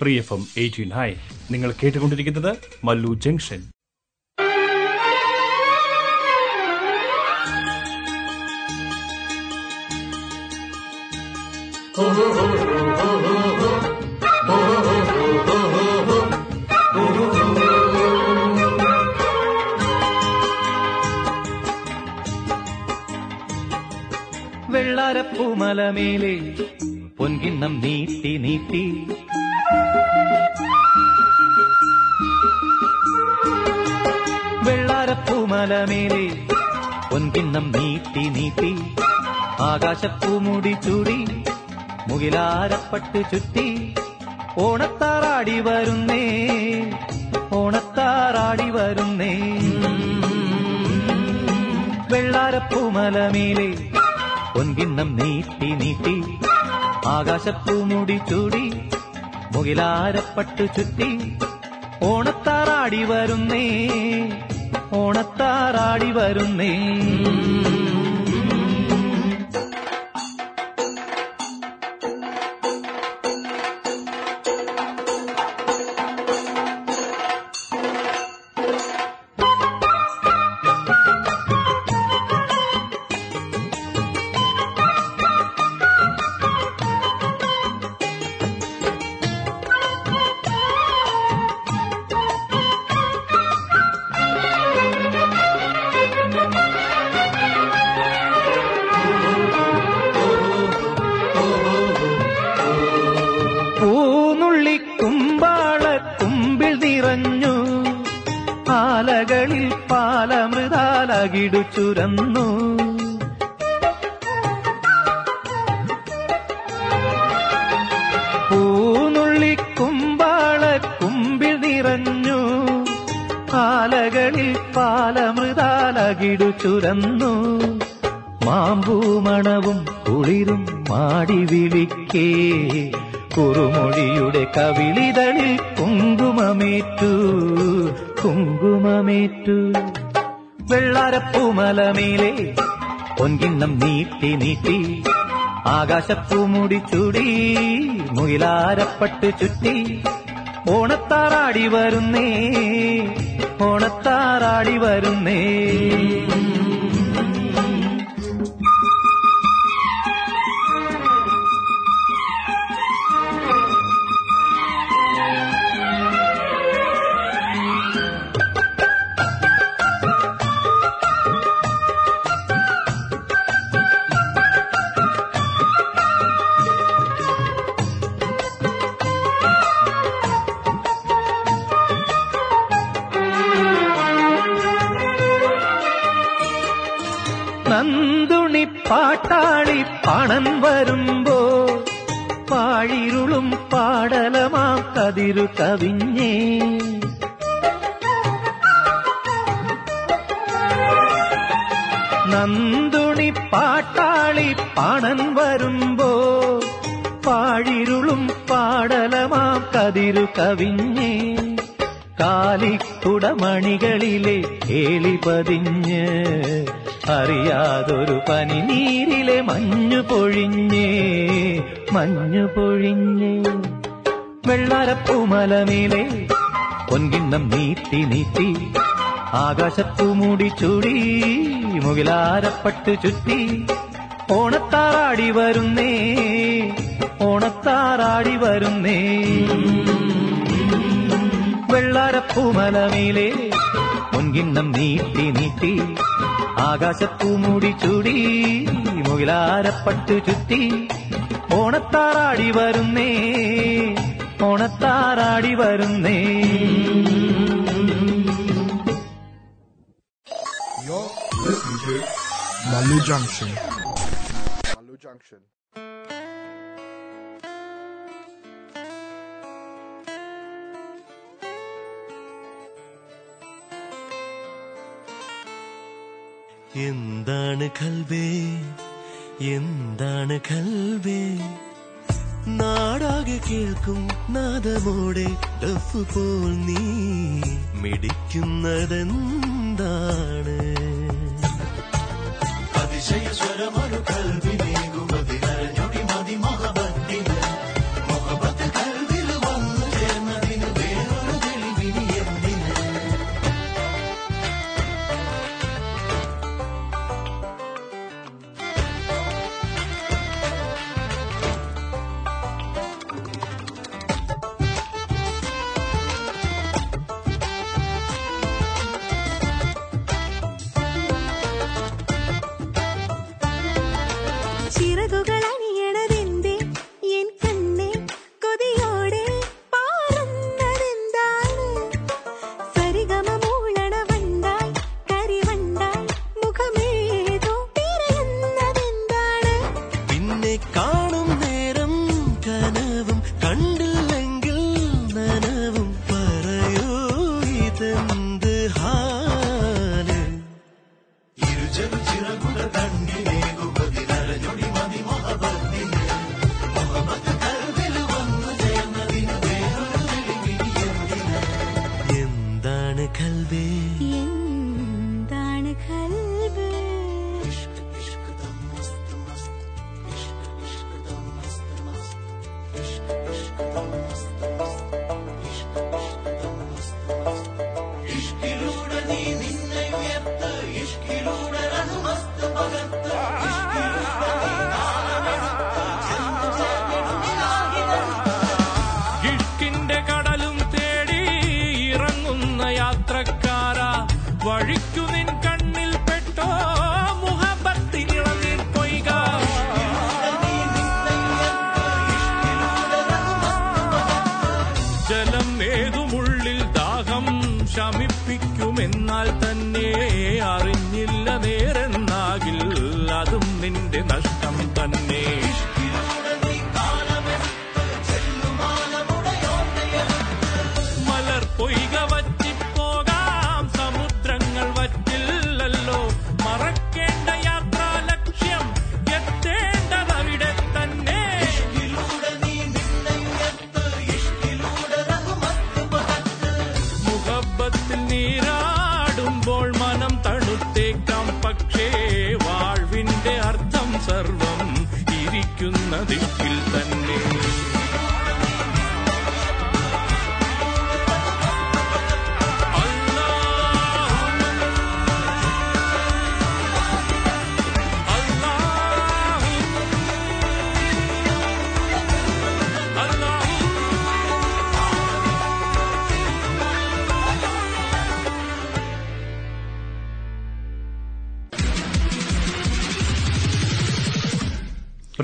Free F M eighteen. Hi നിങ്ങൾ കേട്ടുകൊണ്ടിരിക്കുന്നത് Mallu junction. വെള്ളാരപ്പൂമലമേലെ പൊൻകിണ്ണം നീട്ടി നീട്ടി വെള്ളാരപ്പൂമലമേലെ പൊൻകിണ്ണം നീട്ടി നീട്ടി ആകാശപ്പൂമുടി ചൂടി മുകിലാരപ്പട്ട് ചുറ്റി ഓണത്താറാടി വരുന്നേ ഓണത്താറാടി വരുന്നേ. വെള്ളാരപ്പൂമലമേലെ പൊൻകിണ്ണം നീട്ടി നീട്ടി ആകാശപ്പൂമുടി ചൂടി മുകിലാരപ്പട്ട് ചുറ്റി ഓണത്താറാടി വരുന്നേ ഓണത്താറാടി വരുന്നേ. ആകാശപ്പൂമുടി ചുടി മുയിലാരപ്പട്ട് ചുറ്റി ഓണത്താറാടി വരുന്നേ ഓണത്താറാടി വരുന്നേ. നന്ദുണി പാട്ടാളി പണം വരുമ്പോ പാഴിരുളും പാടലമാം കതിരു കവിഞ്ഞേ. നന്ദുണി പാട്ടാളി പണം വരുമ്പോ പാഴിരുളും പാടലമാം കതിരു കവിഞ്ഞേ. കാലിക്കുടമണികളിലെ കേളി പതിഞ്ഞ് അറിയാതൊരു പനി നീരിലെ മഞ്ഞു പൊഴിഞ്ഞേ മഞ്ഞു പൊഴിഞ്ഞേ. വെള്ളാരപ്പൂമലമേലെ പൊൻകിണ്ണം നീട്ടി നീട്ടി മൂടി ചൂടി മുകിലാരപ്പട്ട് ചുറ്റി. ഓണത്താറാടി വരുന്നേ ഓണത്താറാടി വരുന്നേ. വെള്ളാരപ്പൂമലമേലെ മുൻകിണ്ണം നീട്ടി നീട്ടി ആകാശത്തു മൂടി ചൂടി മുയിലാരപ്പട്ടു ചുറ്റി ഓണത്താറാടി വരുന്നേ ഓണത്താറാടി വരുന്നേ Malu Junction. Malu Junction. എന്താണ് കൽവേ? എന്താണ് കൽവേ? നാടാകെ കേൾക്കും നാദമോടെ ഡഫ് പോൽ നീ മിടിക്കുന്നതെന്താണ്? അതിശയ സ്വരമൊരു കൽവി ശമിപ്പിക്കുമെന്നാൽ തന്നെ അറിഞ്ഞില്ല നേരെന്നാകിൽ അതും നിന്റെ നഷ്ടം തന്നെ. வீட்டில் தன்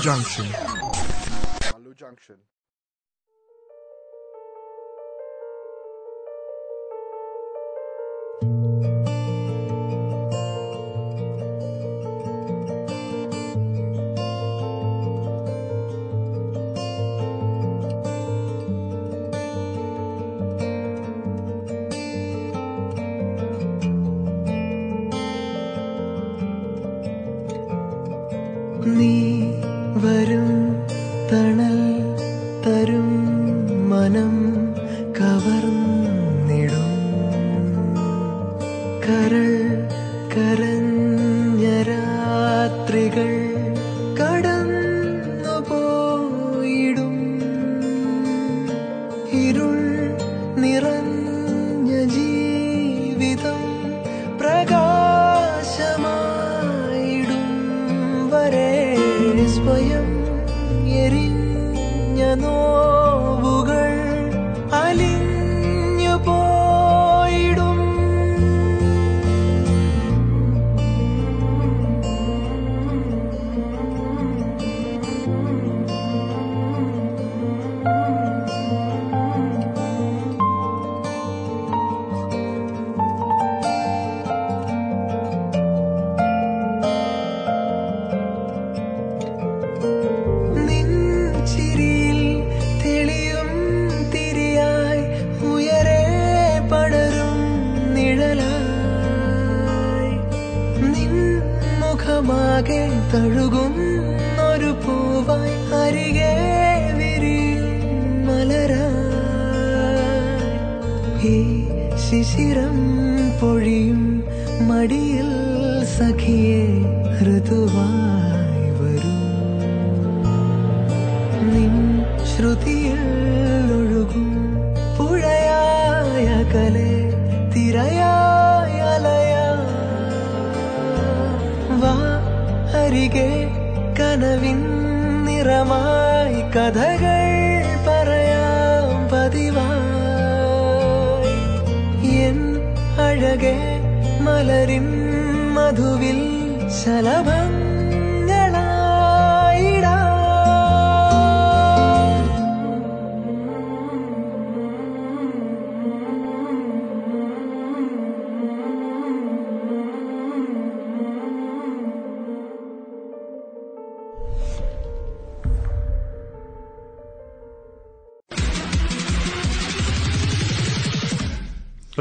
Junction. ലോകമാകെ തഴുകുന്നൊരു പൂവായി അരികെ വിരി മലര ഈ ശിശിരം പൊഴിയും മടിയിൽ സഖിയെ ഋതുവാ കനവിൻ നിറമായി കഥകൾ പറയാം പതിവായി. എൻ അഴകെ മലരിൻ മധുവിൽ ശലഭം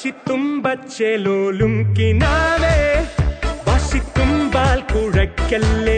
വശിത്തും ബച്ചേലോലും കിനാവേ വശിത്തുമ്പാൽ കുഴക്കല്ലേ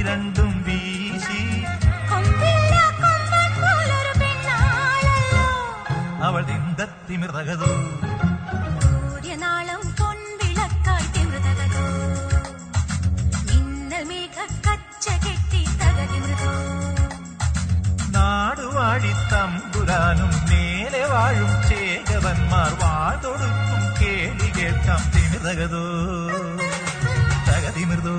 இரண்டும் வீசி അവൾ എന്ത തിമിർതകതോ സൂര്യനാളം പൊൻവിളക്കായി തിമിർതകതോ? മിന്നൽ മേഘ കച്ച കെട്ടി തകതിമൃതോ നാടുവാഴി തമ്പുരാനും മേലെ വാഴും ചേകവന്മാർ വാഴ്തൊടുക്കും കേളി കേൾക്കാം തിമിർതകതോ? തകതിമൃതോ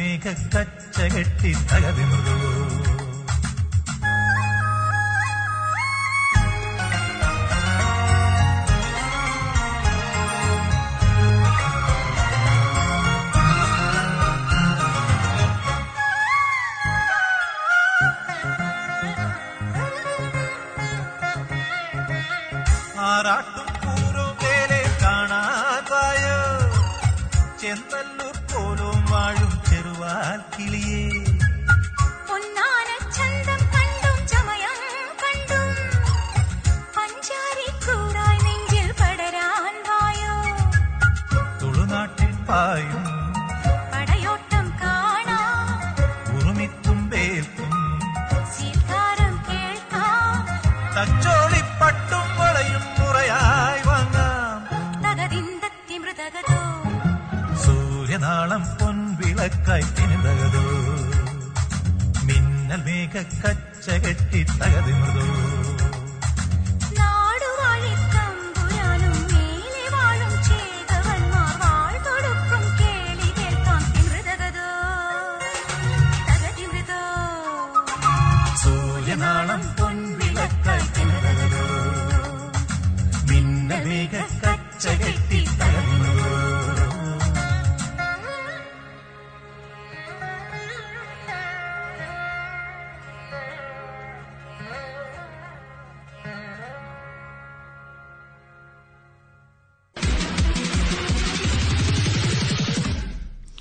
മേഘത്തച്ച കെട്ടി തകതി മൃദു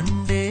ஆண்டே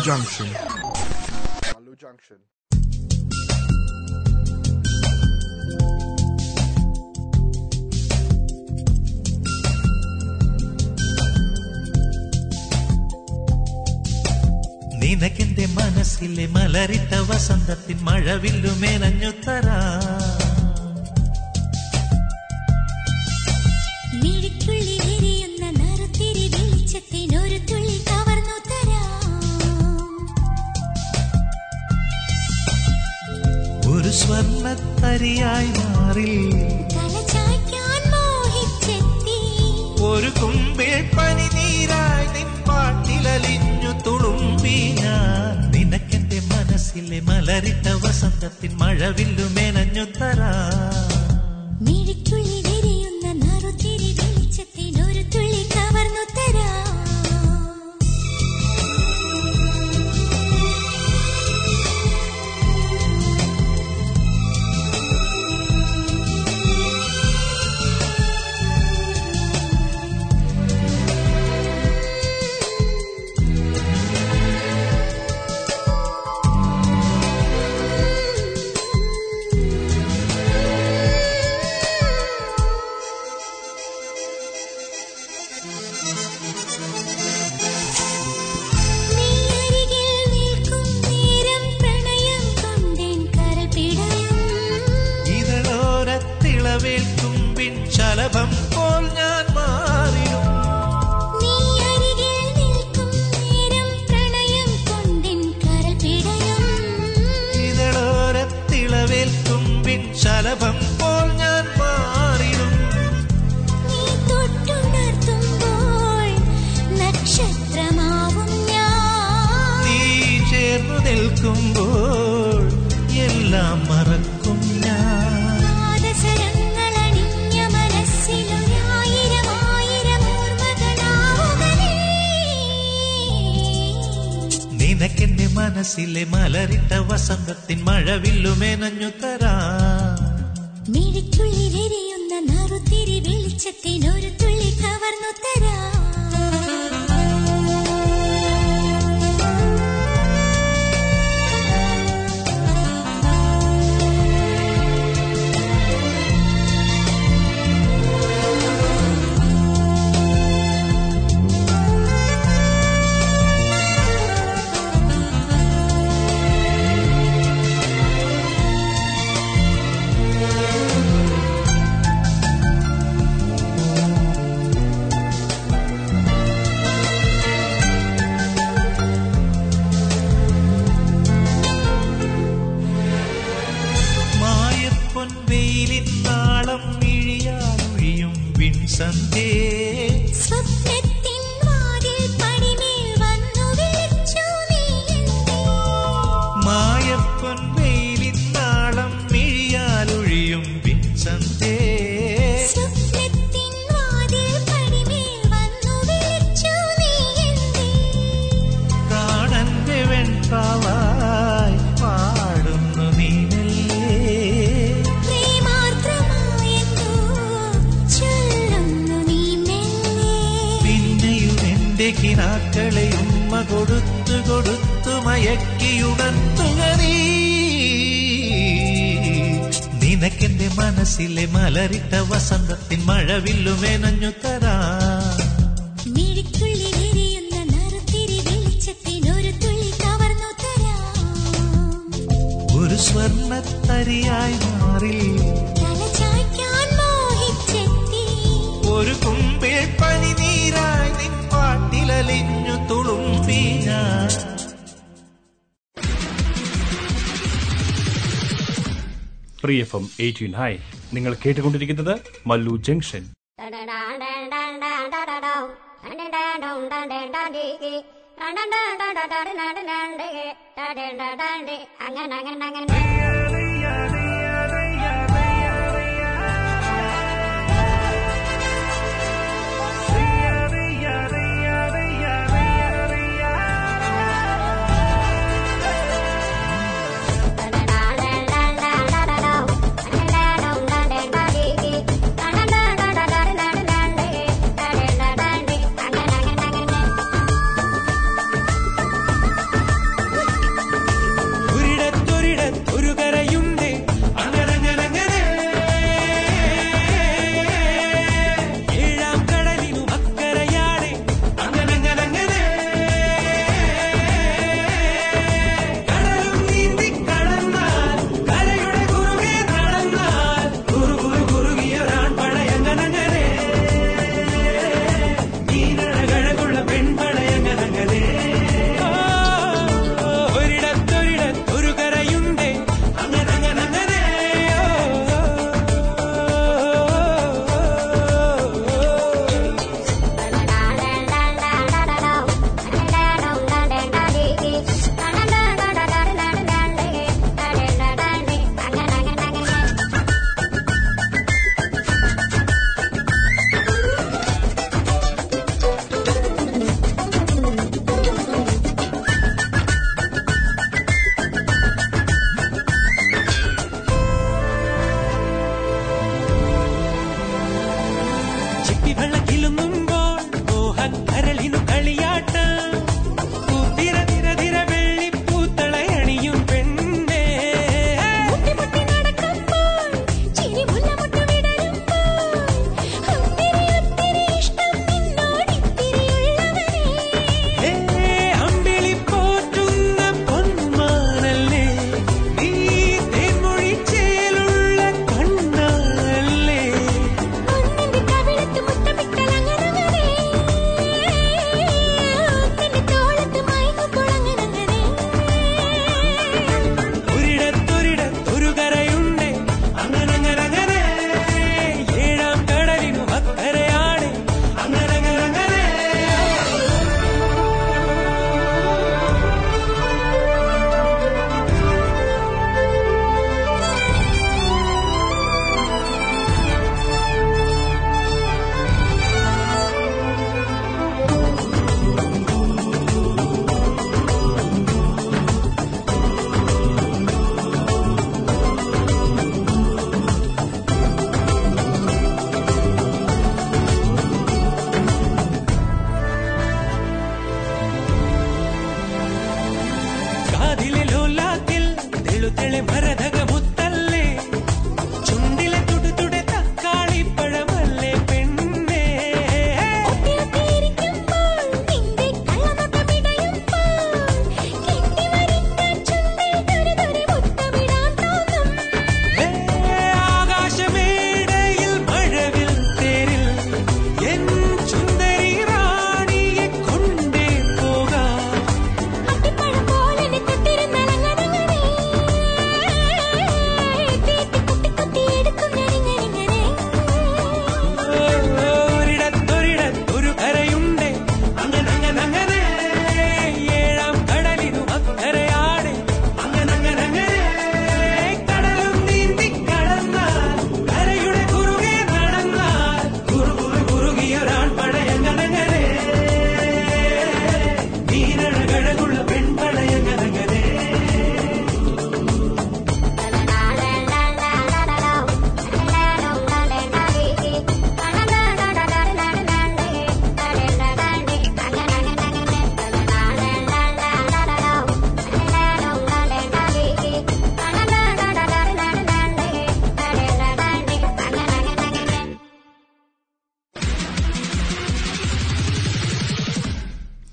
Junction. Waterloo Junction. നിനക്കെന്റെ മനസ്സിലെ മലരിത്ത വസന്തത്തിൻ മഴവില്ലുമേലഞ്ഞുത്തരാ മനസ്സിലെ മലരിട്ട വസന്തത്തിൻ മഴവില്ലുമേനഞ്ഞു തരാ. മിഴിച്ചുള്ളിലെരിയുന്ന നാറുത്തിരി വെളിച്ചത്തിനൊരു തുള്ളി കവർന്നു തരാം. മനസ്സിലെ മലരിട്ട വസന്തത്തിൻ മഴവില്ലുമേ നഞ്ഞു തരാ. സ്വർണത്തരിയായി മാറി. ഒരു കുമ്പിൾ പനിനീരായി നിൻ പാട്ടിലലിഞ്ഞു തുളും പീന free F M eighteen hi നിങ്ങൾ കേട്ടുകൊണ്ടിരിക്കുന്നത് മല്ലു ജംഗ്ഷൻ അങ്ങനെ അങ്ങനെ അങ്ങനെ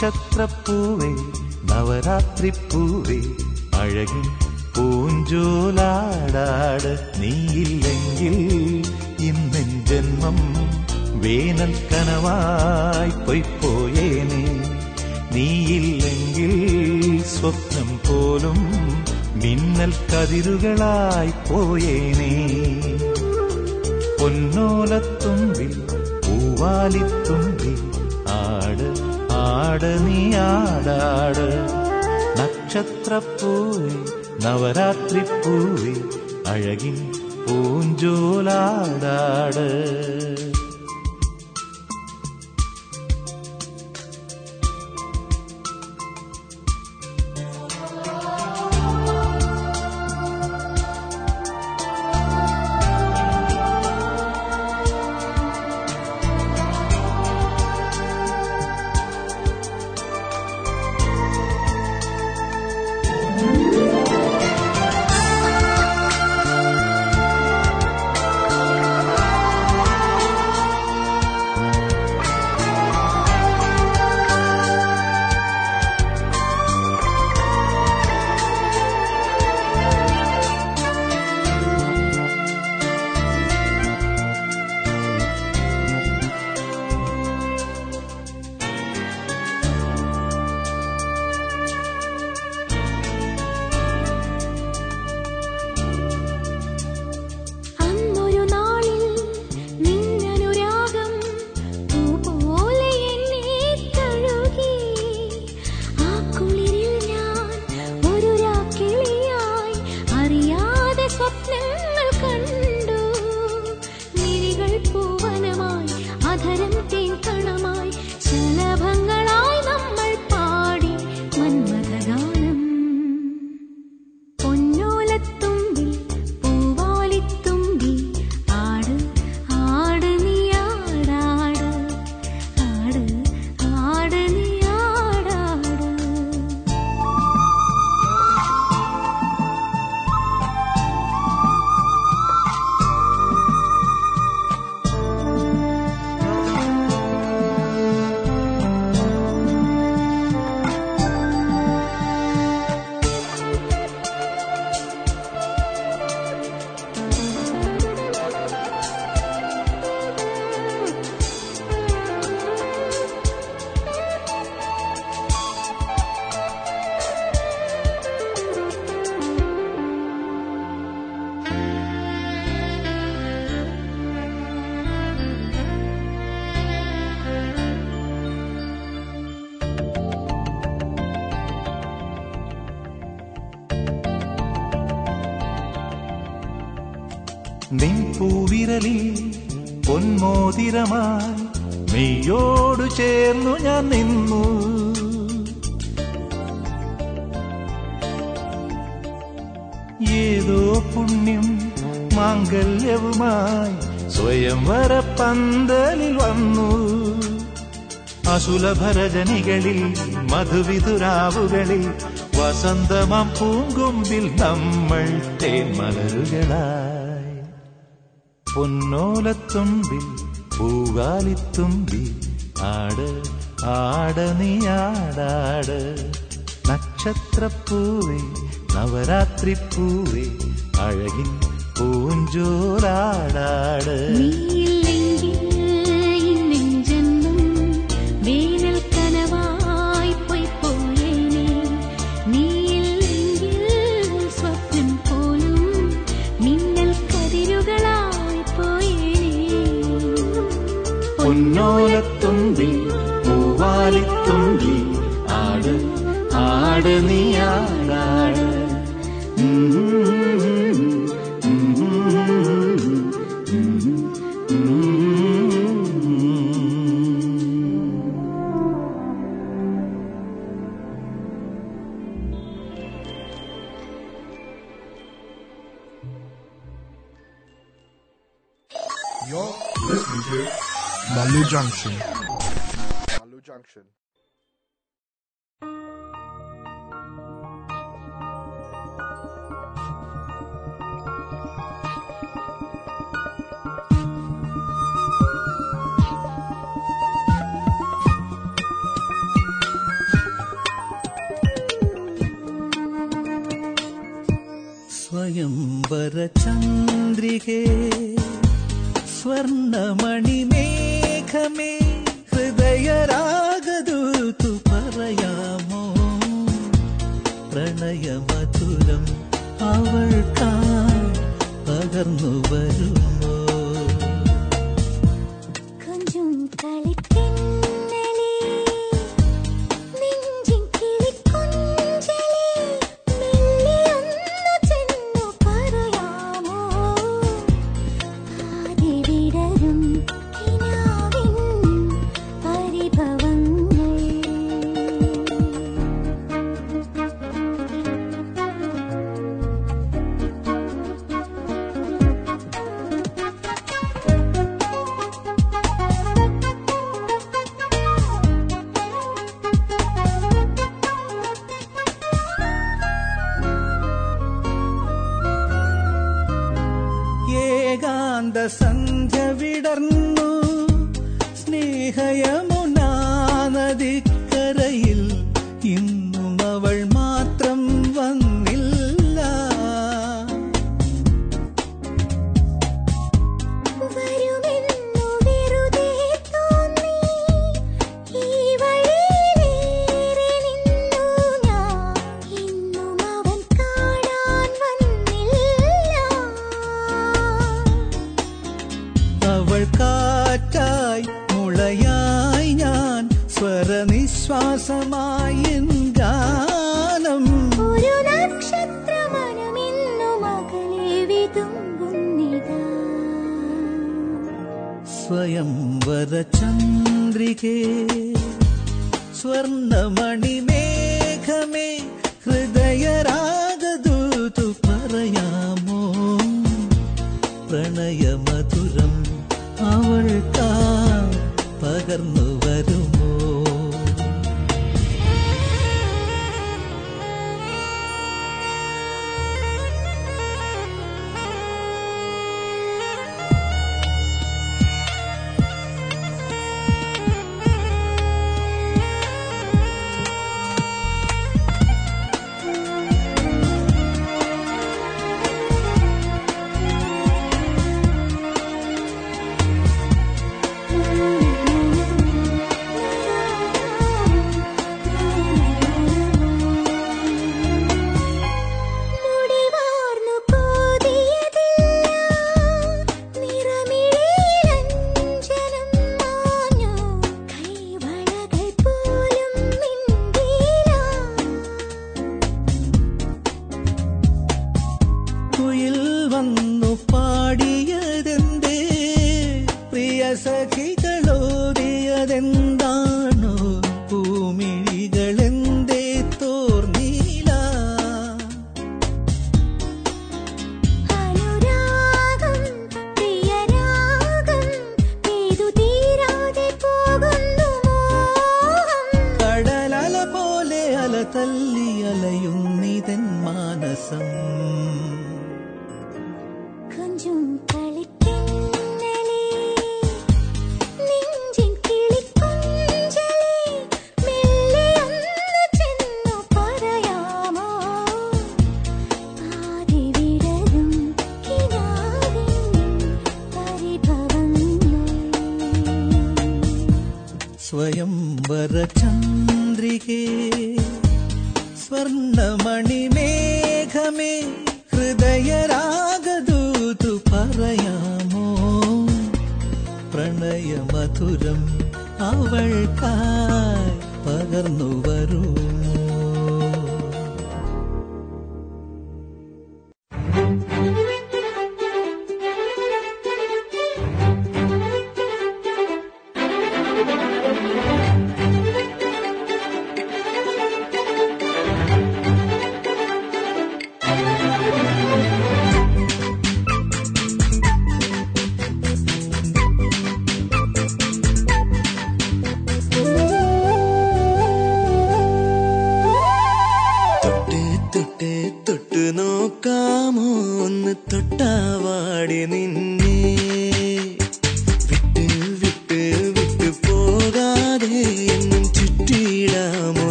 നക്ഷത്രപ്പൂവേ നവരാത്രി പൂവേ അഴകിൻ പൂഞ്ചോലാടാട് നീയില്ലെങ്കിൽ ഇന്നെൻ ജന്മം വേനൽ കനവായി പൊയ്പോയേനെ നീയില്ലെങ്കിൽ സ്വപ്നം പോലും മിന്നൽ കതിരുകളായി പോയേനേ. പൊന്നോലത്തുമ്പിൽ പൂവാലിത്തുമ്പിൽ ആട് ആട് നീ ആടാട്. നക്ഷത്രപ്പൂവി നവരാത്രി പൂവി അഴകിൻ പൂഞ്ചോലാടാട്. പൂവിരലിൽ പൊന്മോതിരമായി മെയ്യോടു ചേർന്നു ഞാൻ നിന്നു. ഏതോ പുണ്യം മാംഗല്യവുമായി സ്വയംവര പന്തലിൽ വന്നു. അസുലഭരജനികളിൽ മധുവിതുരാവുകളിൽ വസന്തമാം പൂങ്കൊമ്പിൽ നമ്മൾ തേന്മലരുകളായി പൊന്നോലത്തുമ്പിൽ പൂവാലിത്തുമ്പി ആട് ആട് നീ ആടാട് നവരാത്രി പൂവേ അഴകിൻ പൂഞ്ചോലാടാട്. നീയില്ലെങ്കിൽ നാടുനിയാകാൾ You're listening to Malu Junction. ಅಂಬರ ಚಂದ್ರಿಗೆ ಸ್ವರ್ಣಮಣಿ നവരചന്ദ്രികേ സ്വർണമണിമേഘമേ ഹൃദയരാഗദൂതു പറയാമോ? പ്രണയമധുരം അവൾക്കാ പകർന്നു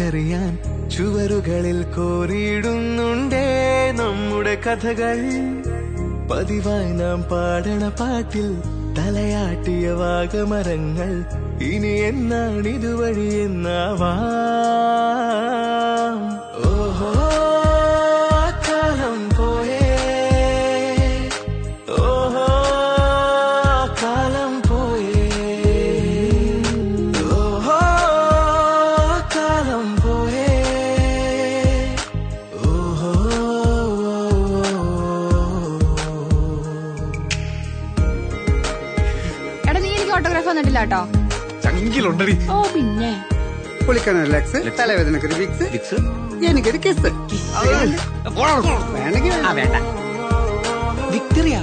തിരിച്ചറിയാൻ ചുവരുകളിൽ കോറിയിടുന്നുണ്ടേ നമ്മുടെ കഥകൾ. പതിവായി നാം പാടണ പാട്ടിൽ തലയാട്ടിയ വാഗമരങ്ങൾ. ഇനി എന്നാണിതുവഴി എന്നാവാ? വിക്ടറിയ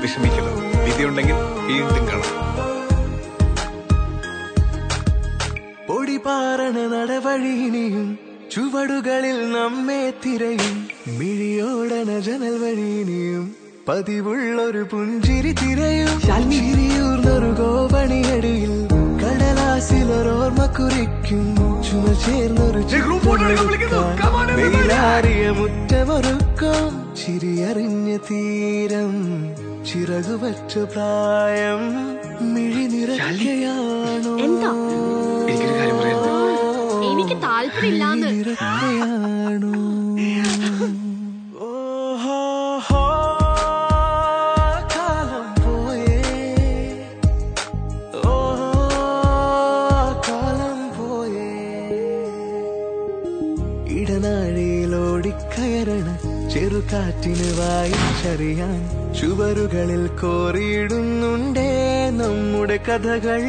വിഷമിക്കണം വിധിയുണ്ടെങ്കിൽ വീണ്ടും കാണാം. പൊടിപാറണ നടവഴിയിനിയും ചുവടുകളിൽ നമ്മെ തിരയും. മിഴിയോടന ജനൽ വഴിയിനിയും പതിവുള്ളൊരു പുഞ്ചിരി തിരയും. ഗോപണിയടിയിൽ കടലാസിലൊരോർമ്മ ചുമ ചേർന്നൊരു വെയിലാറിയ മുറ്റമൊരുക്കും. ചിരിയറിഞ്ഞ തീരം. ചിറകുവച്ച പ്രായം. മിഴി നിറയാണോ എന്താ? എനിക്കൊരു കാര്യം പറയാം എനിക്ക് താല്പര്യമില്ലാന്ന്. ചെറുകാറ്റിന് വായിച്ചറിയാൻ ചുവരുകളിൽ കോറിയിടുന്നുണ്ടേ നമ്മുടെ കഥകൾ.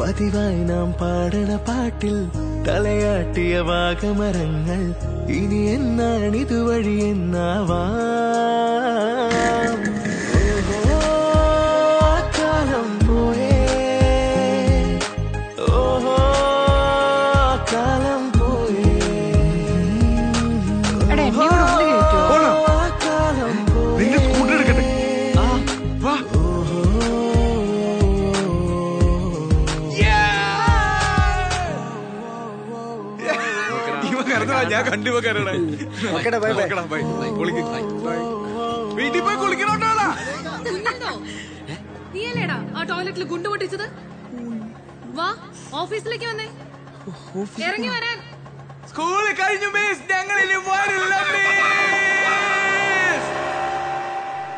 പതിവായി നാം പാടണ പാട്ടിൽ തലയാട്ടിയ വാഗമരങ്ങൾ. ഇനി എന്നാണിതുവഴി എന്നാവാം? കണ്ടു കുളിക്ക് വീട്ടിൽ പോയി കുളിക്കണോട്ടാ നീയല്ലേടാ ആ ടോയ്ലറ്റിൽ ഗുണ്ട് പൊട്ടിച്ചത്? വാ ഓഫീസിലേക്ക് വന്നേ. ഇറങ്ങി വരാൻ. സ്കൂളിൽ കഴിഞ്ഞു മിസ് ഞങ്ങൾ ഇനി വരില്ല miss